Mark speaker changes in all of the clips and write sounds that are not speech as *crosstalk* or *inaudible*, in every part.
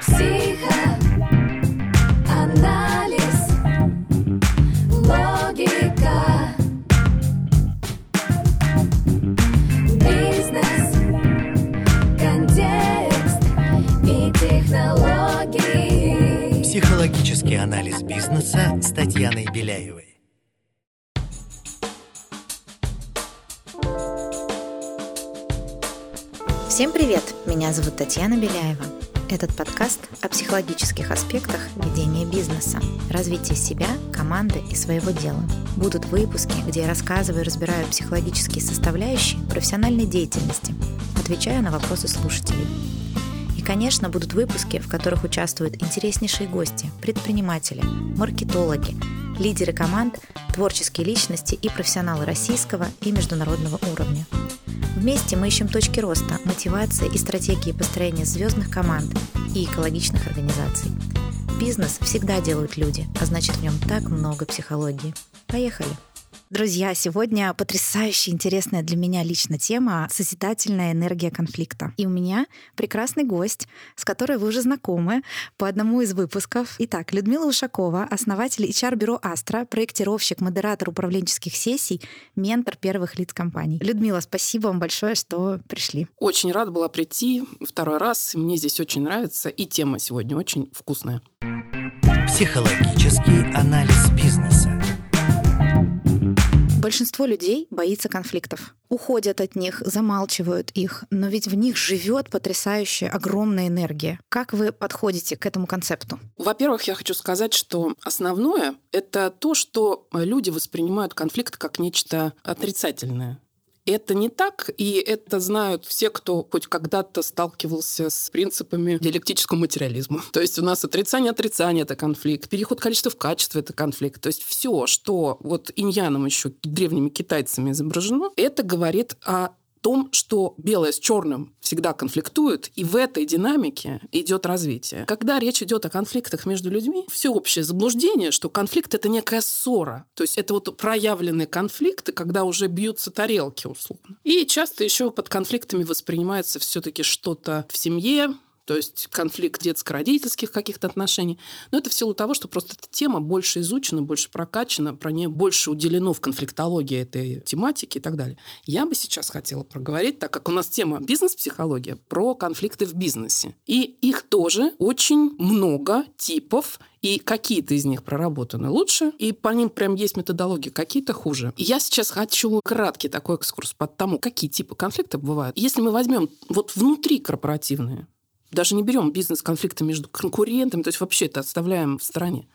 Speaker 1: Психоанализ, логика, бизнес, контекст и технологии.
Speaker 2: Психологический анализ бизнеса с Татьяной Беляевой.
Speaker 3: Всем привет! Меня зовут Татьяна Беляева. Этот подкаст о психологических аспектах ведения бизнеса, развития себя, команды и своего дела. Будут выпуски, где я рассказываю и разбираю психологические составляющие профессиональной деятельности, отвечаю на вопросы слушателей. И, конечно, будут выпуски, в которых участвуют интереснейшие гости, предприниматели, маркетологи, лидеры команд, творческие личности и профессионалы российского и международного уровня. Вместе мы ищем точки роста, мотивации и стратегии построения звездных команд и экологичных организаций. Бизнес всегда делают люди, а значит в нем так много психологии. Поехали! Друзья, сегодня потрясающе интересная для меня лично тема — созидательная энергия конфликта. И у меня прекрасный гость, с которой вы уже знакомы по одному из выпусков. Итак, Людмила Ушакова, основатель HR-бюро «Астра», проектировщик, модератор управленческих сессий, ментор первых лиц компаний. Людмила, спасибо вам большое, что пришли.
Speaker 4: Очень рада была прийти второй раз. Мне здесь очень нравится. И тема сегодня очень вкусная.
Speaker 2: Психологический анализ бизнеса.
Speaker 3: Большинство людей боится конфликтов. Уходят от них, замалчивают их, но ведь в них живет потрясающая, огромная энергия. Как вы подходите к этому концепту?
Speaker 4: Во-первых, я хочу сказать, что основное – это то, что люди воспринимают конфликт как нечто отрицательное. Это не так, и это знают все, кто хоть когда-то сталкивался с принципами диалектического материализма. *laughs* То есть у нас отрицание отрицание – это конфликт, переход количества в качество – это конфликт. То есть все, что вот иньяном еще древними китайцами изображено, это говорит о том, что белое с черным всегда конфликтуют, и в этой динамике идет развитие. Когда речь идет о конфликтах между людьми, всеобщее заблуждение, что конфликт это некая ссора. То есть это вот проявленные конфликты, когда уже бьются тарелки условно. И часто еще под конфликтами воспринимается все-таки что-то в семье, то есть конфликт детско-родительских каких-то отношений. Но это в силу того, что просто эта тема больше изучена, больше прокачана, про нее больше уделено в конфликтологии этой тематики и так далее. Я бы сейчас хотела проговорить, так как у нас тема бизнес-психология, про конфликты в бизнесе. И их тоже очень много типов, и какие-то из них проработаны лучше, и по ним прям есть методология, какие-то хуже. Я сейчас хочу краткий такой экскурс по тому, какие типы конфликтов бывают. Если мы возьмем вот внутри корпоративные, даже не берем бизнес-конфликты между конкурентами, то есть вообще это оставляем в стороне.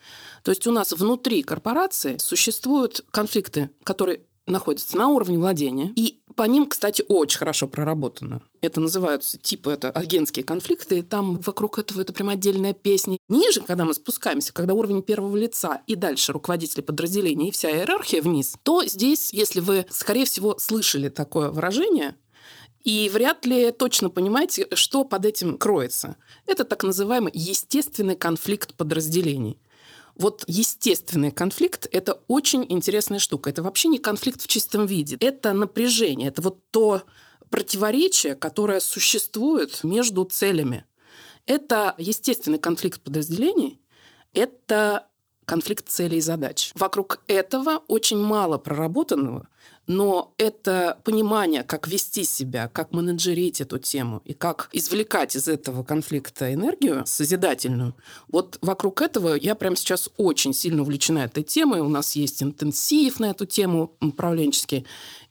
Speaker 4: То есть у нас внутри корпорации существуют конфликты, которые находятся на уровне владения, и по ним, кстати, очень хорошо проработано. Это называются, типа, это агентские конфликты, и там вокруг этого это прям отдельная песня. Ниже, когда мы спускаемся, когда уровень первого лица и дальше руководители подразделений и вся иерархия вниз, то здесь, если вы, скорее всего, слышали такое выражение, и вряд ли точно понимаете, что под этим кроется. Это так называемый естественный конфликт подразделений. Вот естественный конфликт – это очень интересная штука. Это вообще не конфликт в чистом виде. Это напряжение, это вот то противоречие, которое существует между целями. Это естественный конфликт подразделений, это конфликт целей и задач. Вокруг этого очень мало проработанного, но это понимание, как вести себя, как менеджерить эту тему и как извлекать из этого конфликта энергию созидательную, вот вокруг этого я прямо сейчас очень сильно увлечена этой темой. У нас есть интенсив на эту тему управленческий.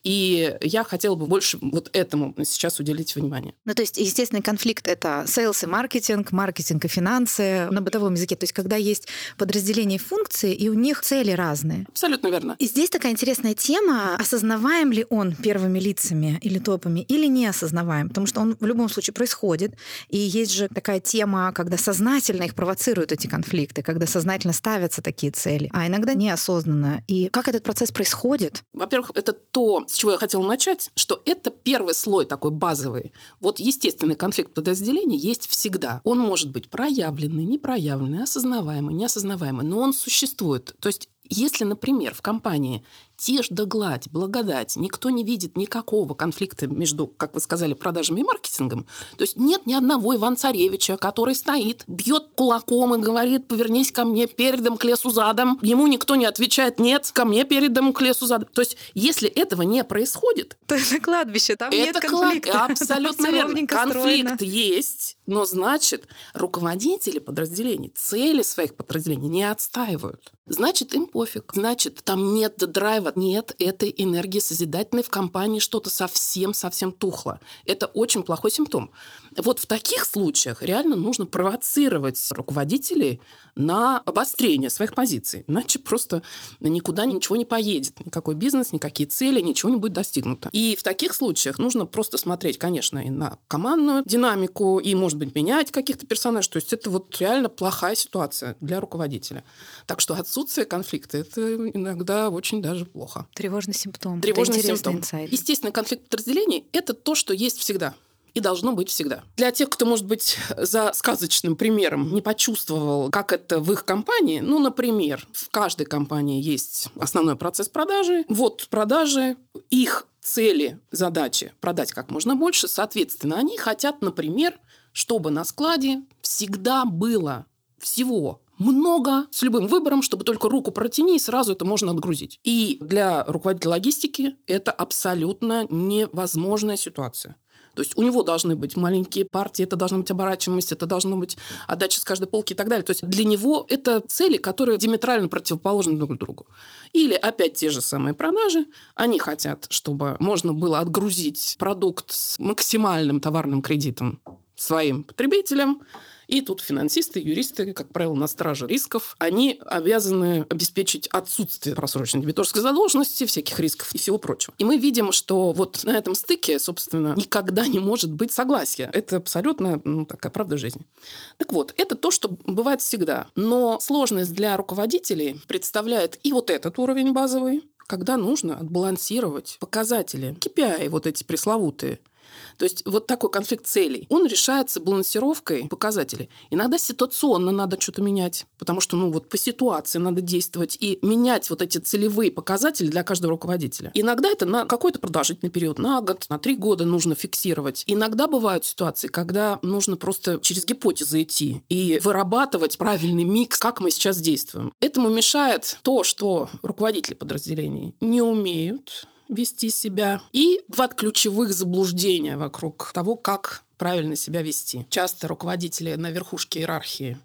Speaker 4: И я хотела бы больше вот этому сейчас уделить внимание.
Speaker 3: Ну, то есть, естественный конфликт — это sales и маркетинг, маркетинг и финансы на бытовом языке. То есть, когда есть подразделение функции, и у них цели разные.
Speaker 4: Абсолютно верно.
Speaker 3: И здесь такая интересная тема, осознаваем ли он первыми лицами или топами, или не осознаваем, потому что он в любом случае происходит. И есть же такая тема, когда сознательно их провоцируют эти конфликты, когда сознательно ставятся такие цели, а иногда неосознанно. И как этот процесс происходит?
Speaker 4: Во-первых, это то, с чего я хотела начать, что это первый слой такой базовый. Вот естественный конфликт подразделений есть всегда. Он может быть проявленный, непроявленный, осознаваемый, неосознаваемый, но он существует. То есть если, например, в компании тишь да гладь, благодать. Никто не видит никакого конфликта между, как вы сказали, продажами и маркетингом. То есть нет ни одного Иван-Царевича, который стоит, бьет кулаком и говорит, повернись ко мне передом к лесу задом. Ему никто не отвечает, нет, ко мне передом к лесу задом. То есть если этого не происходит,
Speaker 3: То *laughs* это кладбище, там нет
Speaker 4: это клад-
Speaker 3: конфликта.
Speaker 4: Абсолютно
Speaker 3: Всё
Speaker 4: верно. Конфликт есть, но значит, руководители подразделений цели своих подразделений не отстаивают. Значит, им пофиг. Значит, там нет драйва, нет этой энергии созидательной в компании, что-то совсем-совсем тухло. Это очень плохой симптом. Вот в таких случаях реально нужно провоцировать руководителей на обострение своих позиций. Иначе просто никуда ничего не поедет. Никакой бизнес, никакие цели, ничего не будет достигнуто. И в таких случаях нужно просто смотреть, конечно, и на командную динамику, и, может быть, менять каких-то персонажей. То есть это вот реально плохая ситуация для руководителя. Так что отсутствие конфликта – это иногда очень даже плохо.
Speaker 3: Тревожный симптом.
Speaker 4: Тревожный
Speaker 3: это
Speaker 4: симптом.
Speaker 3: инсайт.
Speaker 4: Естественно, конфликт подразделений – это то, что есть всегда и должно быть всегда. Для тех, кто, может быть, за сказочным примером не почувствовал, как это в их компании, ну, например, в каждой компании есть основной процесс продажи. Вот продажи, их цели, задачи продать как можно больше. Соответственно, они хотят, например, чтобы на складе всегда было всего много с любым выбором, чтобы только руку протяни, и сразу это можно отгрузить. И для руководителя логистики это абсолютно невозможная ситуация. То есть у него должны быть маленькие партии, это должна быть оборачиваемость, это должна быть отдача с каждой полки и так далее. То есть для него это цели, которые диаметрально противоположны друг другу. Или опять те же самые продажи. Они хотят, чтобы можно было отгрузить продукт с максимальным товарным кредитом своим потребителям. И тут финансисты, юристы, как правило, на страже рисков, они обязаны обеспечить отсутствие просроченной дебиторской задолженности, всяких рисков и всего прочего. И мы видим, что вот на этом стыке, собственно, никогда не может быть согласия. Это абсолютно ну, такая правда жизни. Так вот, это то, что бывает всегда. Но сложность для руководителей представляет и вот этот уровень базовый, когда нужно отбалансировать показатели, KPI вот эти пресловутые, то есть вот такой конфликт целей, он решается балансировкой показателей. Иногда ситуационно надо что-то менять, потому что ну вот по ситуации надо действовать и менять вот эти целевые показатели для каждого руководителя. Иногда это на какой-то продолжительный период, на год, на три года нужно фиксировать. Иногда бывают ситуации, когда нужно просто через гипотезы идти и вырабатывать правильный микс, как мы сейчас действуем. Этому мешает то, что руководители подразделений не умеют вести себя. И два ключевых заблуждения вокруг того, как правильно себя вести. Часто руководители на верхушке иерархии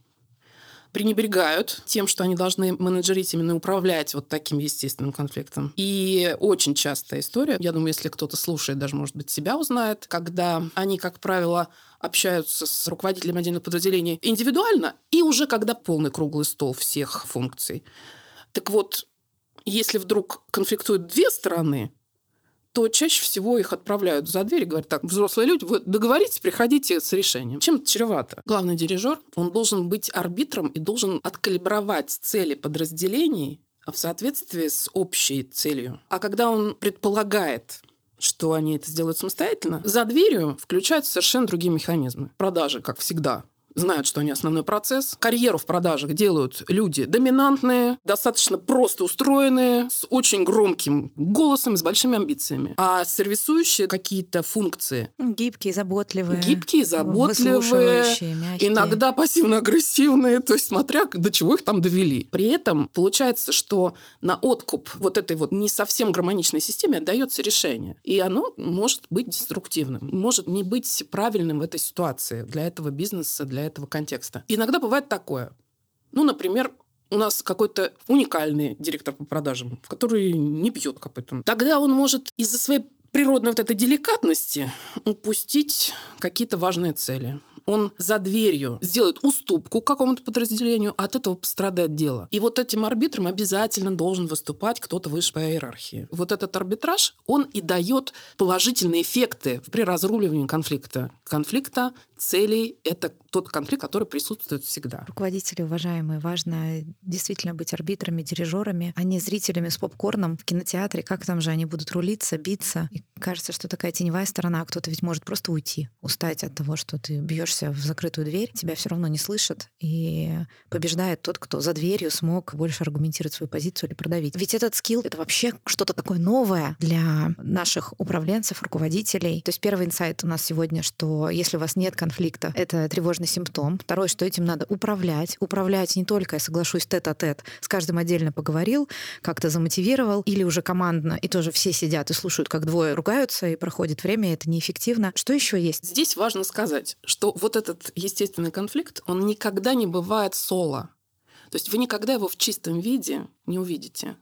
Speaker 4: пренебрегают тем, что они должны менеджерить, именно управлять вот таким естественным конфликтом. И очень частая история, я думаю, если кто-то слушает, даже, может быть, себя узнает, когда они, как правило, общаются с руководителем отдельных подразделений индивидуально, и уже когда полный круглый стол всех функций. Так вот, если вдруг конфликтуют две стороны, то чаще всего их отправляют за дверь и говорят, так, взрослые люди, вы договоритесь, приходите с решением. Чем это чревато? Главный дирижер, он должен быть арбитром и должен откалибровать цели подразделений в соответствии с общей целью. А когда он предполагает, что они это сделают самостоятельно, за дверью включаются совершенно другие механизмы. Продажи, как всегда, знают, что они основной процесс. Карьеру в продажах делают люди доминантные, достаточно просто устроенные, с очень громким голосом, с большими амбициями. А сервисующие какие-то функции
Speaker 3: Гибкие, заботливые.
Speaker 4: гибкие, заботливые, иногда пассивно-агрессивные, то есть смотря до чего их там довели. При этом получается, что на откуп вот этой вот не совсем гармоничной системе отдается решение. И оно может быть деструктивным, может не быть правильным в этой ситуации для этого бизнеса, для этого контекста. Иногда бывает такое. Ну, например, у нас какой-то уникальный директор по продажам, который не бьет копытом. Тогда он может из-за своей природной вот этой деликатности упустить какие-то важные цели. Он за дверью сделает уступку какому-то подразделению, а от этого пострадает дело. И вот этим арбитром обязательно должен выступать кто-то выше по иерархии. Вот этот арбитраж, он и дает положительные эффекты при разруливании конфликта. Конфликта целей – это тот конфликт, который присутствует всегда.
Speaker 3: Руководители, уважаемые, важно действительно быть арбитрами, дирижерами, а не зрителями с попкорном в кинотеатре. Как там же они будут рулиться, биться? И кажется, что такая теневая сторона. Кто-то ведь может просто уйти, устать от того, что ты бьешься стучишься в закрытую дверь, тебя все равно не слышат, и побеждает тот, кто за дверью смог больше аргументировать свою позицию или продавить. Ведь этот скилл — это вообще что-то такое новое для наших управленцев, руководителей. То есть первый инсайт у нас сегодня, что если у вас нет конфликта, это тревожный симптом. Второй, что этим надо управлять. Управлять не только, я соглашусь, тет-а-тет, с каждым отдельно поговорил, как-то замотивировал, или уже командно, и тоже все сидят и слушают, как двое ругаются, и проходит время, и это неэффективно. Что еще есть?
Speaker 4: Здесь важно сказать, что вот этот естественный конфликт, он никогда не бывает соло. То есть вы никогда его в чистом виде не увидите.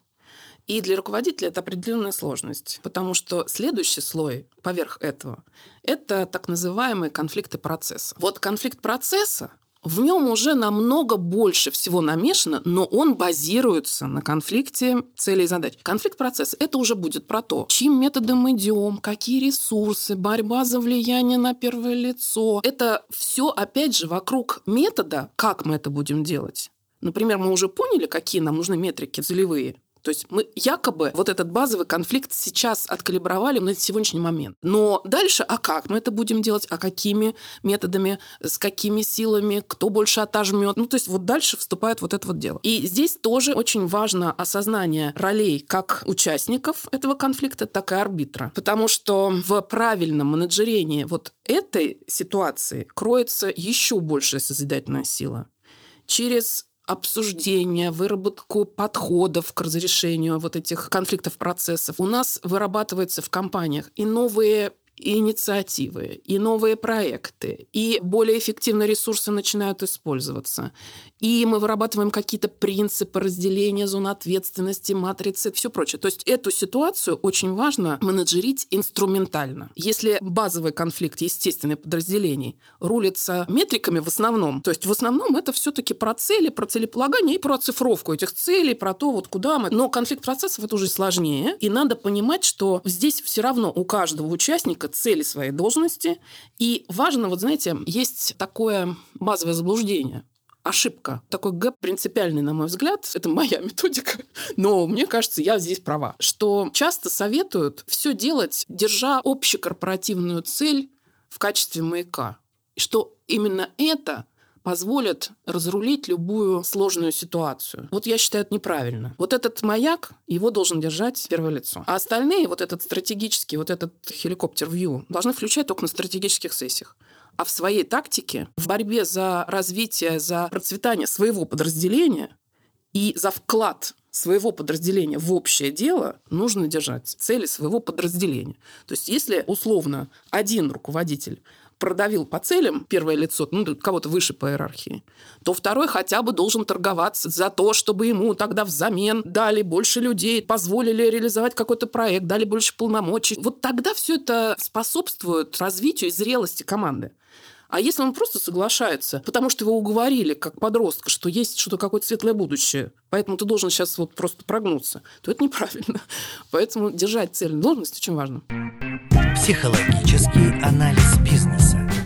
Speaker 4: И для руководителя это определенная сложность, потому что следующий слой поверх этого – это так называемые конфликты процесса. Вот конфликт процесса, в нем уже намного больше всего намешано, но он базируется на конфликте целей и задач. Конфликт процесса – это уже будет про то, чьим методом идем, какие ресурсы, борьба за влияние на первое лицо. Это все, опять же, вокруг метода, как мы это будем делать. Например, мы уже поняли, какие нам нужны метрики целевые. То есть мы якобы вот этот базовый конфликт сейчас откалибровали на сегодняшний момент. Но дальше, а как мы это будем делать, а какими методами, с какими силами, кто больше отожмет. Ну, то есть вот дальше вступает вот это вот дело. И здесь тоже очень важно осознание ролей как участников этого конфликта, так и арбитра. Потому что в правильном менеджерении вот этой ситуации кроется еще большая созидательная сила. Через обсуждения, выработку подходов к разрешению вот этих конфликтов процессов. У нас вырабатываются в компаниях и новые и инициативы, и новые проекты, и более эффективные ресурсы начинают использоваться. И мы вырабатываем какие-то принципы разделения зон ответственности, матрицы, все прочее. То есть эту ситуацию очень важно менеджерить инструментально. Если базовый конфликт естественных подразделений рулится метриками в основном, то есть в основном это все-таки про цели, про целеполагание и про оцифровку этих целей, про то, вот куда мы. Но конфликт процессов это уже сложнее. И надо понимать, что здесь все равно у каждого участника четко цели своей должности. И важно, вот знаете, есть такое базовое заблуждение ошибка. Такой гэп принципиальный, на мой взгляд. *laughs* Это моя методика. Но мне кажется, я здесь права. Что часто советуют все делать, держа общекорпоративную цель в качестве маяка. Что именно это позволят разрулить любую сложную ситуацию. Вот я считаю это неправильно. Вот этот маяк, его должен держать первое лицо. А остальные, вот этот стратегический, вот этот хеликоптер-вью, должны включать только на стратегических сессиях. А в своей тактике, в борьбе за развитие, за процветание своего подразделения и за вклад своего подразделения в общее дело нужно держать цели своего подразделения. То есть если условно один руководитель продавил по целям первое лицо, ну, кого-то выше по иерархии, то второй хотя бы должен торговаться за то, чтобы ему тогда взамен дали больше людей, позволили реализовать какой-то проект, дали больше полномочий. Вот тогда все это способствует развитию и зрелости команды. А если он просто соглашается, потому что его уговорили как подростка, что есть что-то какое-то светлое будущее, поэтому ты должен сейчас вот просто прогнуться, то это неправильно. *laughs* Поэтому держать цель должность очень важно.
Speaker 2: Психологический анализ бизнеса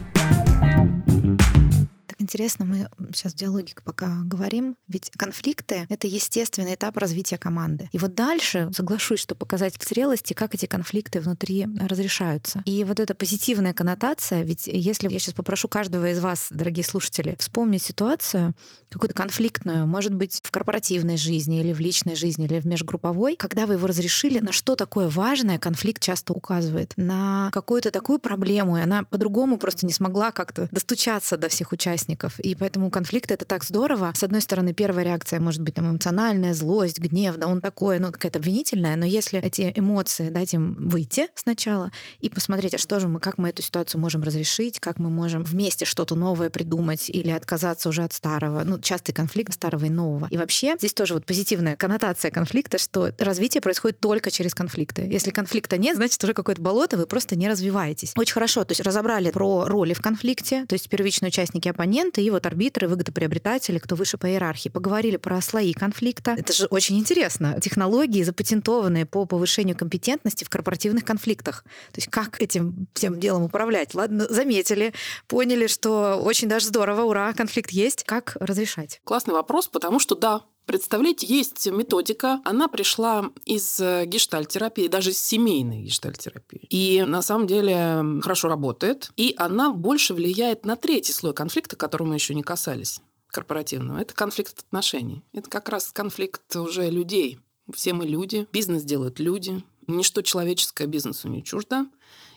Speaker 3: интересно, мы сейчас в диалоге пока говорим, ведь конфликты — это естественный этап развития команды. И вот дальше соглашусь, что показать в зрелости, как эти конфликты внутри разрешаются. И вот эта позитивная коннотация, ведь если я сейчас попрошу каждого из вас, дорогие слушатели, вспомнить ситуацию, какую-то конфликтную, может быть, в корпоративной жизни или в личной жизни, или в межгрупповой, когда вы его разрешили, на что такое важное конфликт часто указывает, на какую-то такую проблему, и она по-другому просто не смогла как-то достучаться до всех участников участников. И поэтому конфликт — это так здорово. С одной стороны, первая реакция может быть там эмоциональная, злость, гнев, да, он такое, ну, какая-то обвинительная, но если эти эмоции дать им выйти сначала и посмотреть, а что же мы, как мы эту ситуацию можем разрешить, как мы можем вместе что-то новое придумать или отказаться уже от старого. Ну, частый конфликт старого и нового. И вообще здесь тоже вот позитивная коннотация конфликта, что развитие происходит только через конфликты. Если конфликта нет, значит уже какое-то болото, вы просто не развиваетесь. Очень хорошо, то есть разобрали про роли в конфликте, то есть первичные участники оппонент, оппоненты и вот арбитры, выгодоприобретатели, кто выше по иерархии. Поговорили про слои конфликта. Это же очень интересно. Технологии, запатентованные по повышению компетентности в корпоративных конфликтах. То есть как этим всем делом управлять? Ладно, заметили, поняли, что очень даже здорово, ура, конфликт есть. Как разрешать?
Speaker 4: Классный вопрос, потому что да, Представляете, есть методика, она пришла из э, гештальтерапии, даже из семейной гештальтерапии. И на самом деле хорошо работает. И она больше влияет на третий слой конфликта, которого мы еще не касались корпоративного. Это конфликт отношений. Это как раз конфликт уже людей. Все мы люди, бизнес делают люди, ничто человеческое бизнесу не чуждо.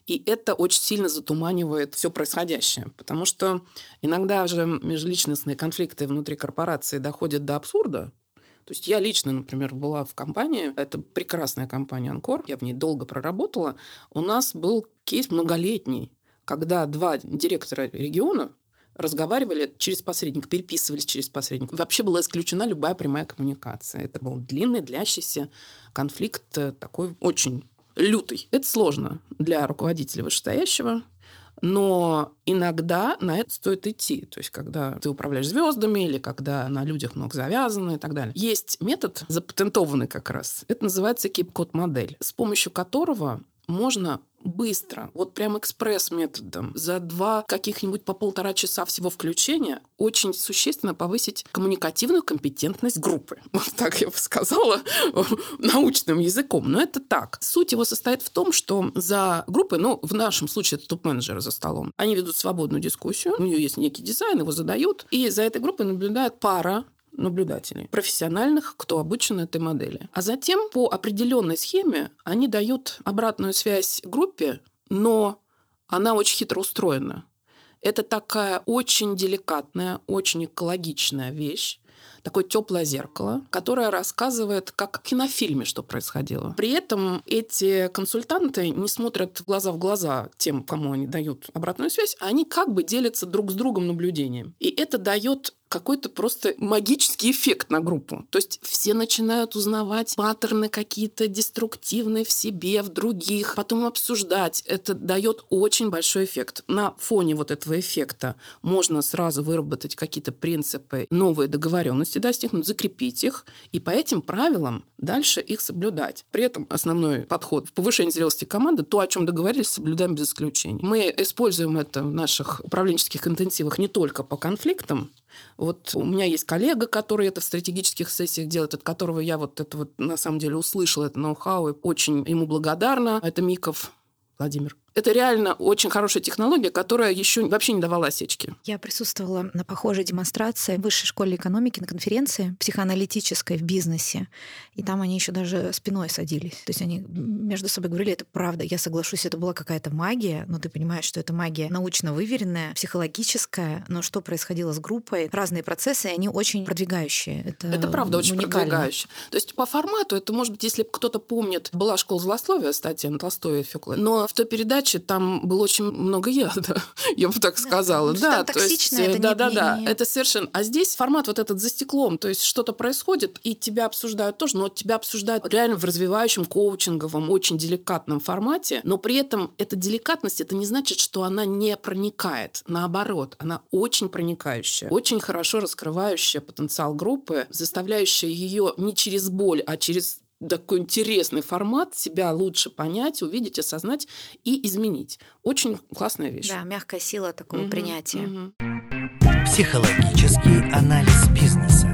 Speaker 4: И это очень сильно затуманивает все происходящее. Потому что иногда же межличностные конфликты внутри корпорации доходят до абсурда. То есть я лично, например, была в компании, это прекрасная компания «Анкор», я в ней долго проработала. У нас был кейс многолетний, когда два директора региона разговаривали через посредника, переписывались через посредника. Вообще была исключена любая прямая коммуникация. Это был длинный, длящийся конфликт, э, такой очень лютый. Это сложно для руководителя вышестоящего, но иногда на это стоит идти. То есть, когда ты управляешь звездами или когда на людях много завязано и так далее. Есть метод, запатентованный как раз. Это называется кип-код-модель, с помощью которого можно быстро, вот прям экспресс-методом, за два каких-нибудь по полтора часа всего включения очень существенно повысить коммуникативную компетентность группы. *laughs* Вот так я бы сказала *laughs* научным языком. Но это так. Суть его состоит в том, что за группой, ну, в нашем случае это топ-менеджеры за столом, они ведут свободную дискуссию, у нее есть некий дизайн, его задают, и за этой группой наблюдает пара наблюдателей, профессиональных, кто обучен этой модели. А затем по определенной схеме они дают обратную связь группе, но она очень хитро устроена. Это такая очень деликатная, очень экологичная вещь, такое теплое зеркало, которое рассказывает, как в кинофильме, что происходило. При этом эти консультанты не смотрят глаза в глаза тем, кому они дают обратную связь, а они как бы делятся друг с другом наблюдением. И это дает какой-то просто магический эффект на группу. То есть все начинают узнавать паттерны какие-то деструктивные в себе, в других, потом обсуждать. Это дает очень большой эффект. На фоне вот этого эффекта можно сразу выработать какие-то принципы, новые договоренности достигнуть, закрепить их, и по этим правилам дальше их соблюдать. При этом основной подход в повышении зрелости команды, то, о чем договорились, соблюдаем без исключений. Мы используем это в наших управленческих интенсивах не только по конфликтам, вот у меня есть коллега, который это в стратегических сессиях делает, от которого я вот это вот на самом деле услышала, это ноу-хау, и очень ему благодарна. Это Миков Владимир. Это реально очень хорошая технология, которая еще вообще не давала осечки.
Speaker 3: Я присутствовала на похожей демонстрации в Высшей школе экономики на конференции психоаналитической в бизнесе. И там они еще даже спиной садились. То есть они между собой говорили, это правда. Я соглашусь, это была какая-то магия, но ты понимаешь, что это магия научно выверенная, психологическая. Но что происходило с группой? Разные процессы, они очень продвигающие. Это,
Speaker 4: это правда очень
Speaker 3: уникально.
Speaker 4: продвигающие. То есть по формату это, может быть, если кто-то помнит, была школа злословия, статья на Толстой и Фёкла, но в той передаче передаче там было очень много яда, *laughs* я бы так сказала.
Speaker 3: Ну,
Speaker 4: да,
Speaker 3: то есть,
Speaker 4: это
Speaker 3: не,
Speaker 4: да, да,
Speaker 3: не,
Speaker 4: да,
Speaker 3: не...
Speaker 4: это совершенно. А здесь формат вот этот за стеклом, то есть что-то происходит, и тебя обсуждают тоже, но тебя обсуждают реально в развивающем, коучинговом, очень деликатном формате, но при этом эта деликатность, это не значит, что она не проникает. Наоборот, она очень проникающая, очень хорошо раскрывающая потенциал группы, заставляющая ее не через боль, а через такой интересный формат, себя лучше понять, увидеть, осознать и изменить. Очень классная вещь.
Speaker 3: Да, мягкая сила такого угу, принятия.
Speaker 2: Угу. Психологический анализ бизнеса.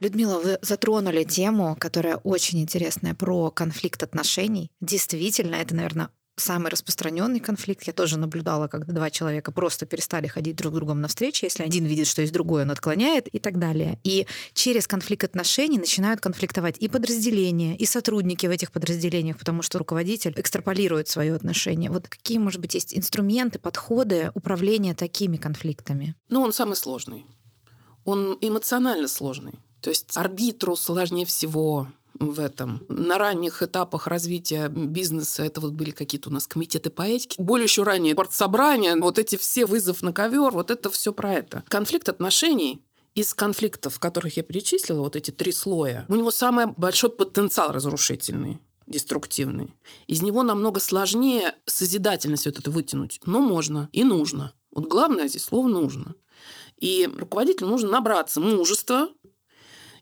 Speaker 3: Людмила, вы затронули тему, которая очень интересная, про конфликт отношений. Действительно, это, наверное, самый распространенный конфликт я тоже наблюдала, когда два человека просто перестали ходить друг с другом навстречу, если один видит, что есть другой, он отклоняет и так далее. И через конфликт отношений начинают конфликтовать и подразделения, и сотрудники в этих подразделениях, потому что руководитель экстраполирует свое отношение. Вот какие, может быть, есть инструменты, подходы управления такими конфликтами?
Speaker 4: Ну, он самый сложный. Он эмоционально сложный. То есть арбитру сложнее всего в этом. На ранних этапах развития бизнеса это вот были какие-то у нас комитеты по этике. Более еще ранее партсобрания, вот эти все вызов на ковер, вот это все про это. Конфликт отношений из конфликтов, которых я перечислила, вот эти три слоя, у него самый большой потенциал разрушительный деструктивный. Из него намного сложнее созидательность вот это вытянуть. Но можно и нужно. Вот главное здесь слово «нужно». И руководителю нужно набраться мужества,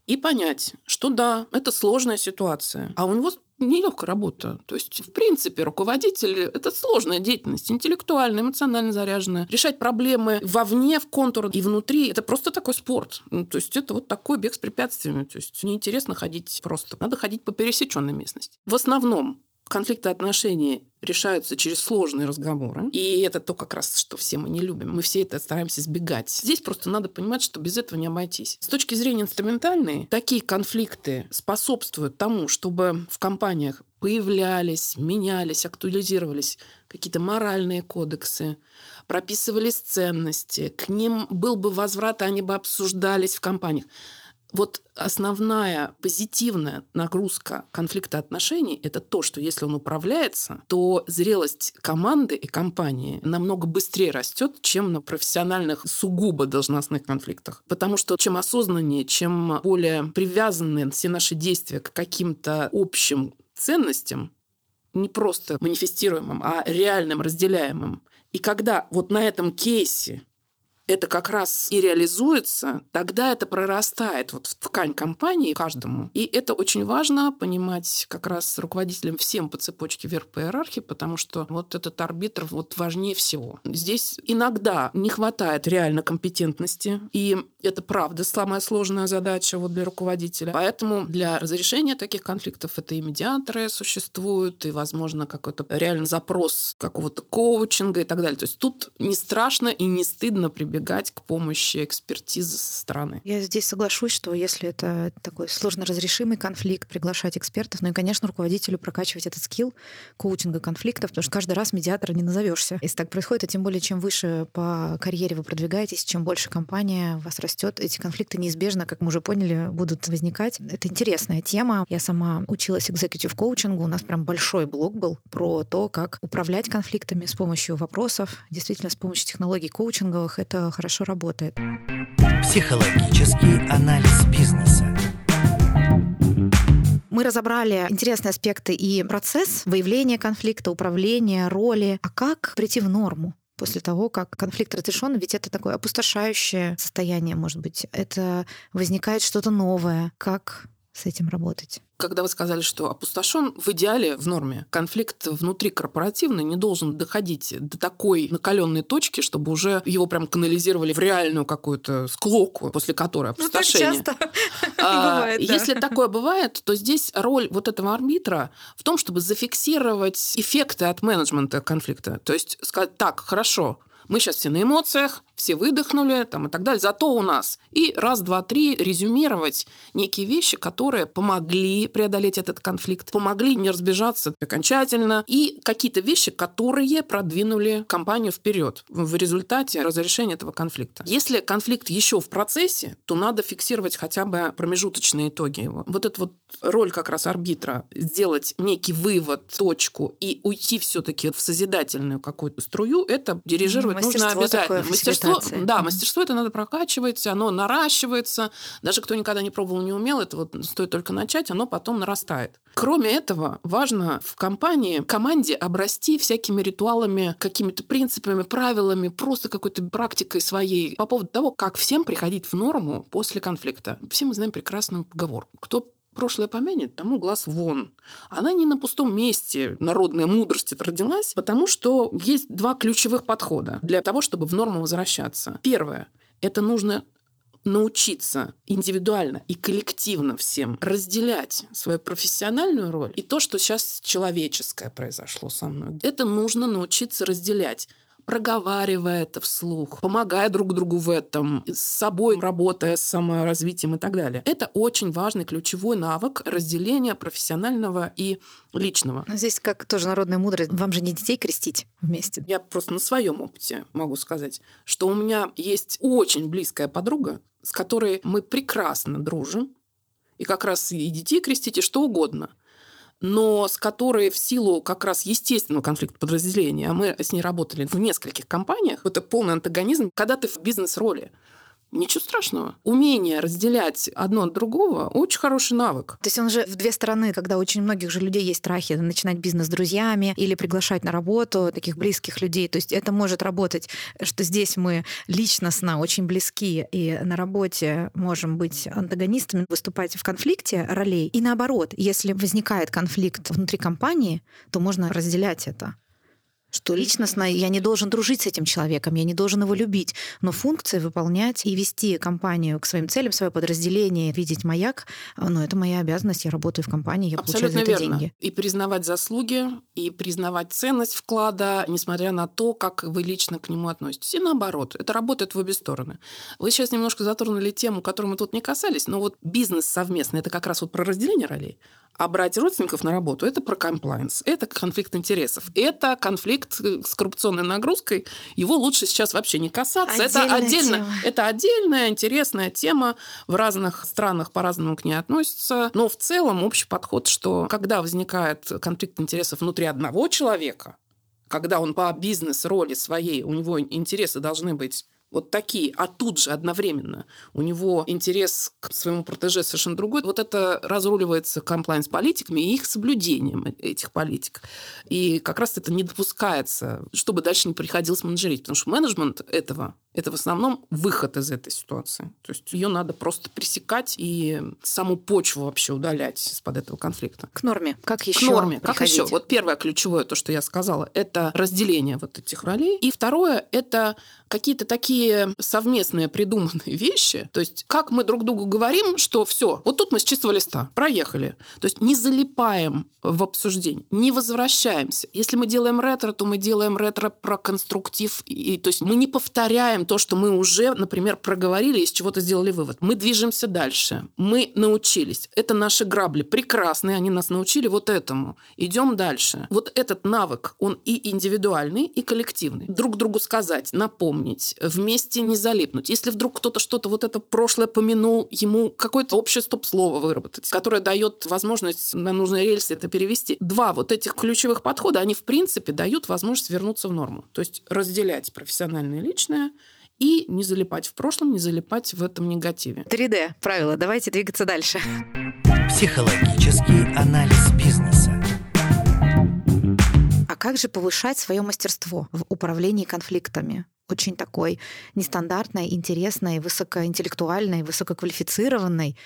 Speaker 4: и понять, что да, это сложная ситуация, а у него нелегкая работа. То есть, в принципе, руководитель – это сложная деятельность, интеллектуальная, эмоционально заряженная. Решать проблемы вовне, в контур и внутри – это просто такой спорт. Ну, то есть, это вот такой бег с препятствиями. То есть, неинтересно ходить просто. Надо ходить по пересеченной местности. В основном конфликты отношений решаются через сложные разговоры. И это то как раз, что все мы не любим. Мы все это стараемся избегать. Здесь просто надо понимать, что без этого не обойтись. С точки зрения инструментальной, такие конфликты способствуют тому, чтобы в компаниях появлялись, менялись, актуализировались какие-то моральные кодексы, прописывались ценности, к ним был бы возврат, они бы обсуждались в компаниях вот основная позитивная нагрузка конфликта отношений – это то, что если он управляется, то зрелость команды и компании намного быстрее растет, чем на профессиональных сугубо должностных конфликтах. Потому что чем осознаннее, чем более привязаны все наши действия к каким-то общим ценностям, не просто манифестируемым, а реальным, разделяемым. И когда вот на этом кейсе это как раз и реализуется, тогда это прорастает вот в ткань компании каждому. И это очень важно понимать как раз руководителям всем по цепочке вверх по иерархии, потому что вот этот арбитр вот важнее всего. Здесь иногда не хватает реально компетентности, и это правда самая сложная задача вот для руководителя. Поэтому для разрешения таких конфликтов это и медиаторы существуют, и, возможно, какой-то реальный запрос какого-то коучинга и так далее. То есть тут не страшно и не стыдно прибегать прибегать к помощи экспертизы со стороны.
Speaker 3: Я здесь соглашусь, что если это такой сложно разрешимый конфликт, приглашать экспертов, ну и, конечно, руководителю прокачивать этот скилл коучинга конфликтов, потому что каждый раз медиатора не назовешься. Если так происходит, а тем более, чем выше по карьере вы продвигаетесь, чем больше компания вас растет, эти конфликты неизбежно, как мы уже поняли, будут возникать. Это интересная тема. Я сама училась экзекутив коучингу, у нас прям большой блок был про то, как управлять конфликтами с помощью вопросов, действительно с помощью технологий коучинговых. Это хорошо работает.
Speaker 2: Психологический анализ бизнеса.
Speaker 3: Мы разобрали интересные аспекты и процесс выявления конфликта, управления, роли. А как прийти в норму? после того, как конфликт разрешен, ведь это такое опустошающее состояние, может быть. Это возникает что-то новое. Как с этим работать?
Speaker 4: Когда вы сказали, что опустошен, в идеале в норме конфликт внутри корпоративный не должен доходить до такой накаленной точки, чтобы уже его прям канализировали в реальную какую-то склоку, после которой опустошение.
Speaker 3: Ну, так часто *laughs*
Speaker 4: а,
Speaker 3: бывает, да.
Speaker 4: Если такое бывает, то здесь роль вот этого арбитра в том, чтобы зафиксировать эффекты от менеджмента конфликта. То есть сказать, так, хорошо, мы сейчас все на эмоциях, все выдохнули там, и так далее. Зато у нас и раз, два, три резюмировать некие вещи, которые помогли преодолеть этот конфликт, помогли не разбежаться окончательно, и какие-то вещи, которые продвинули компанию вперед в результате разрешения этого конфликта. Если конфликт еще в процессе, то надо фиксировать хотя бы промежуточные итоги его. Вот эта вот роль как раз арбитра сделать некий вывод, точку и уйти все-таки в созидательную какую-то струю, это дирижировать нужно обязательно. Мастерство мастерство, да, мастерство это надо прокачивать, оно наращивается. Даже кто никогда не пробовал, не умел, это вот стоит только начать, оно потом нарастает. Кроме этого, важно в компании, команде обрасти всякими ритуалами, какими-то принципами, правилами, просто какой-то практикой своей по поводу того, как всем приходить в норму после конфликта. Все мы знаем прекрасную поговорку. Кто прошлое помянет, тому глаз вон. Она не на пустом месте, народная мудрость это родилась, потому что есть два ключевых подхода для того, чтобы в норму возвращаться. Первое – это нужно научиться индивидуально и коллективно всем разделять свою профессиональную роль и то, что сейчас человеческое произошло со мной. Это нужно научиться разделять проговаривая это вслух, помогая друг другу в этом, с собой работая с саморазвитием и так далее. Это очень важный ключевой навык разделения профессионального и личного.
Speaker 3: Но здесь как тоже народная мудрость. Вам же не детей крестить вместе.
Speaker 4: Я просто на своем опыте могу сказать, что у меня есть очень близкая подруга, с которой мы прекрасно дружим, и как раз и детей крестить, и что угодно – но с которой в силу как раз естественного конфликта подразделения, а мы с ней работали в нескольких компаниях, это полный антагонизм, когда ты в бизнес-роли. Ничего страшного. Умение разделять одно от другого – очень хороший навык.
Speaker 3: То есть он же в две стороны, когда очень многих же людей есть страхи начинать бизнес с друзьями или приглашать на работу таких близких людей. То есть это может работать, что здесь мы личностно очень близки и на работе можем быть антагонистами, выступать в конфликте ролей. И наоборот, если возникает конфликт внутри компании, то можно разделять это что личностно я не должен дружить с этим человеком, я не должен его любить, но функции выполнять и вести компанию к своим целям, свое подразделение, видеть маяк, ну, это моя обязанность, я работаю в компании, я
Speaker 4: Абсолютно
Speaker 3: получаю за это
Speaker 4: верно.
Speaker 3: деньги.
Speaker 4: И признавать заслуги, и признавать ценность вклада, несмотря на то, как вы лично к нему относитесь. И наоборот, это работает в обе стороны. Вы сейчас немножко затронули тему, которую мы тут не касались, но вот бизнес совместный, это как раз вот про разделение ролей. А брать родственников на работу – это про комплайнс, это конфликт интересов, это конфликт с коррупционной нагрузкой. Его лучше сейчас вообще не касаться. это
Speaker 3: Отдельная
Speaker 4: отдельно,
Speaker 3: тема.
Speaker 4: это отдельная интересная тема. В разных странах по-разному к ней относятся. Но в целом общий подход, что когда возникает конфликт интересов внутри одного человека, когда он по бизнес-роли своей, у него интересы должны быть вот такие, а тут же одновременно у него интерес к своему протеже совершенно другой, вот это разруливается комплайнс-политиками и их соблюдением э- этих политик. И как раз это не допускается, чтобы дальше не приходилось менеджерить, потому что менеджмент этого это в основном выход из этой ситуации. То есть ее надо просто пресекать и саму почву вообще удалять из-под этого конфликта.
Speaker 3: К норме. Как
Speaker 4: К
Speaker 3: еще
Speaker 4: норме. Как
Speaker 3: приходить?
Speaker 4: еще? Вот первое ключевое, то, что я сказала, это разделение вот этих ролей. И второе, это какие-то такие совместные придуманные *laughs* вещи. То есть как мы друг другу говорим, что все, вот тут мы с чистого листа, проехали. То есть не залипаем в обсуждении, не возвращаемся. Если мы делаем ретро, то мы делаем ретро про конструктив. И, то есть мы не повторяем то, что мы уже, например, проговорили, из чего-то сделали вывод. Мы движемся дальше. Мы научились. Это наши грабли. Прекрасные, они нас научили вот этому. Идем дальше. Вот этот навык, он и индивидуальный, и коллективный. Друг другу сказать, напомнить, вместе не залипнуть. Если вдруг кто-то что-то вот это прошлое помянул, ему какое-то общее стоп-слово выработать, которое дает возможность на нужные рельсы это перевести. Два вот этих ключевых подхода, они в принципе дают возможность вернуться в норму. То есть разделять профессиональное и личное и не залипать в прошлом, не залипать в этом негативе.
Speaker 3: 3D правила. Давайте двигаться дальше.
Speaker 2: Психологический анализ бизнеса.
Speaker 3: А как же повышать свое мастерство в управлении конфликтами? Очень такой нестандартной, интересной, высокоинтеллектуальной, высококвалифицированной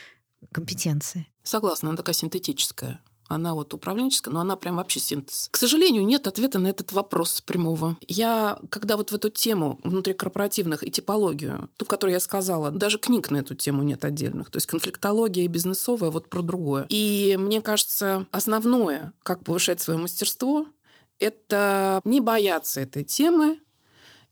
Speaker 3: компетенции.
Speaker 4: Согласна, она такая синтетическая. Она вот управленческая, но она прям вообще синтез. К сожалению, нет ответа на этот вопрос прямого. Я, когда вот в эту тему внутрикорпоративных и типологию, ту, которую я сказала, даже книг на эту тему нет отдельных. То есть конфликтология и бизнесовая вот про другое. И мне кажется, основное, как повышать свое мастерство, это не бояться этой темы,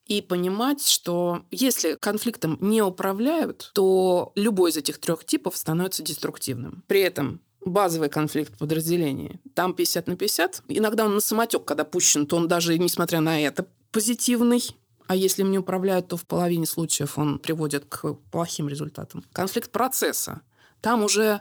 Speaker 4: и понимать, что если конфликтом не управляют, то любой из этих трех типов становится деструктивным. При этом базовый конфликт в подразделении, там 50 на 50. Иногда он на самотек, когда пущен, то он даже, несмотря на это, позитивный. А если им не управляют, то в половине случаев он приводит к плохим результатам. Конфликт процесса. Там уже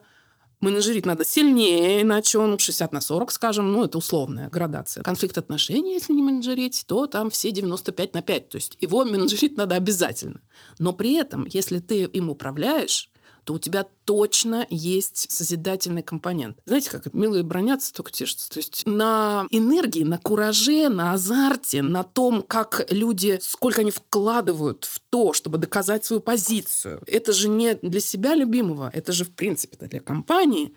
Speaker 4: менеджерить надо сильнее, иначе он 60 на 40, скажем, ну, это условная градация. Конфликт отношений, если не менеджерить, то там все 95 на 5. То есть его менеджерить надо обязательно. Но при этом, если ты им управляешь, то у тебя точно есть созидательный компонент. Знаете, как милые бронятся, только тешатся. То есть на энергии, на кураже, на азарте, на том, как люди, сколько они вкладывают в то, чтобы доказать свою позицию. Это же не для себя любимого, это же, в принципе, для компании.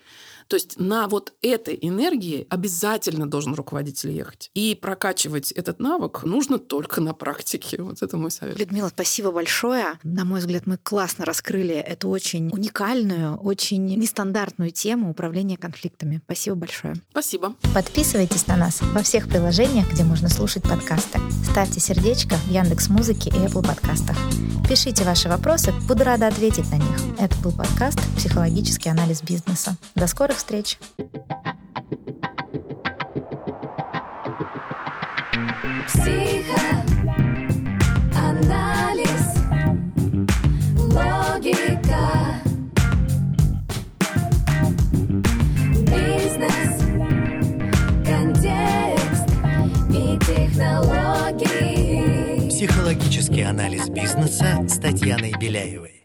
Speaker 4: То есть на вот этой энергии обязательно должен руководитель ехать. И прокачивать этот навык нужно только на практике. Вот это мой совет.
Speaker 3: Людмила, спасибо большое. На мой взгляд, мы классно раскрыли эту очень уникальную, очень нестандартную тему управления конфликтами. Спасибо большое.
Speaker 4: Спасибо.
Speaker 3: Подписывайтесь на нас во всех приложениях, где можно слушать подкасты. Ставьте сердечко в Яндекс Музыке и Apple подкастах. Пишите ваши вопросы, буду рада ответить на них. Это был подкаст «Психологический анализ бизнеса». До скорых встреч!
Speaker 1: Психоанализ, логика, бизнес, контекст и технологии.
Speaker 2: Психологический анализ бизнеса с Татьяной Беляевой.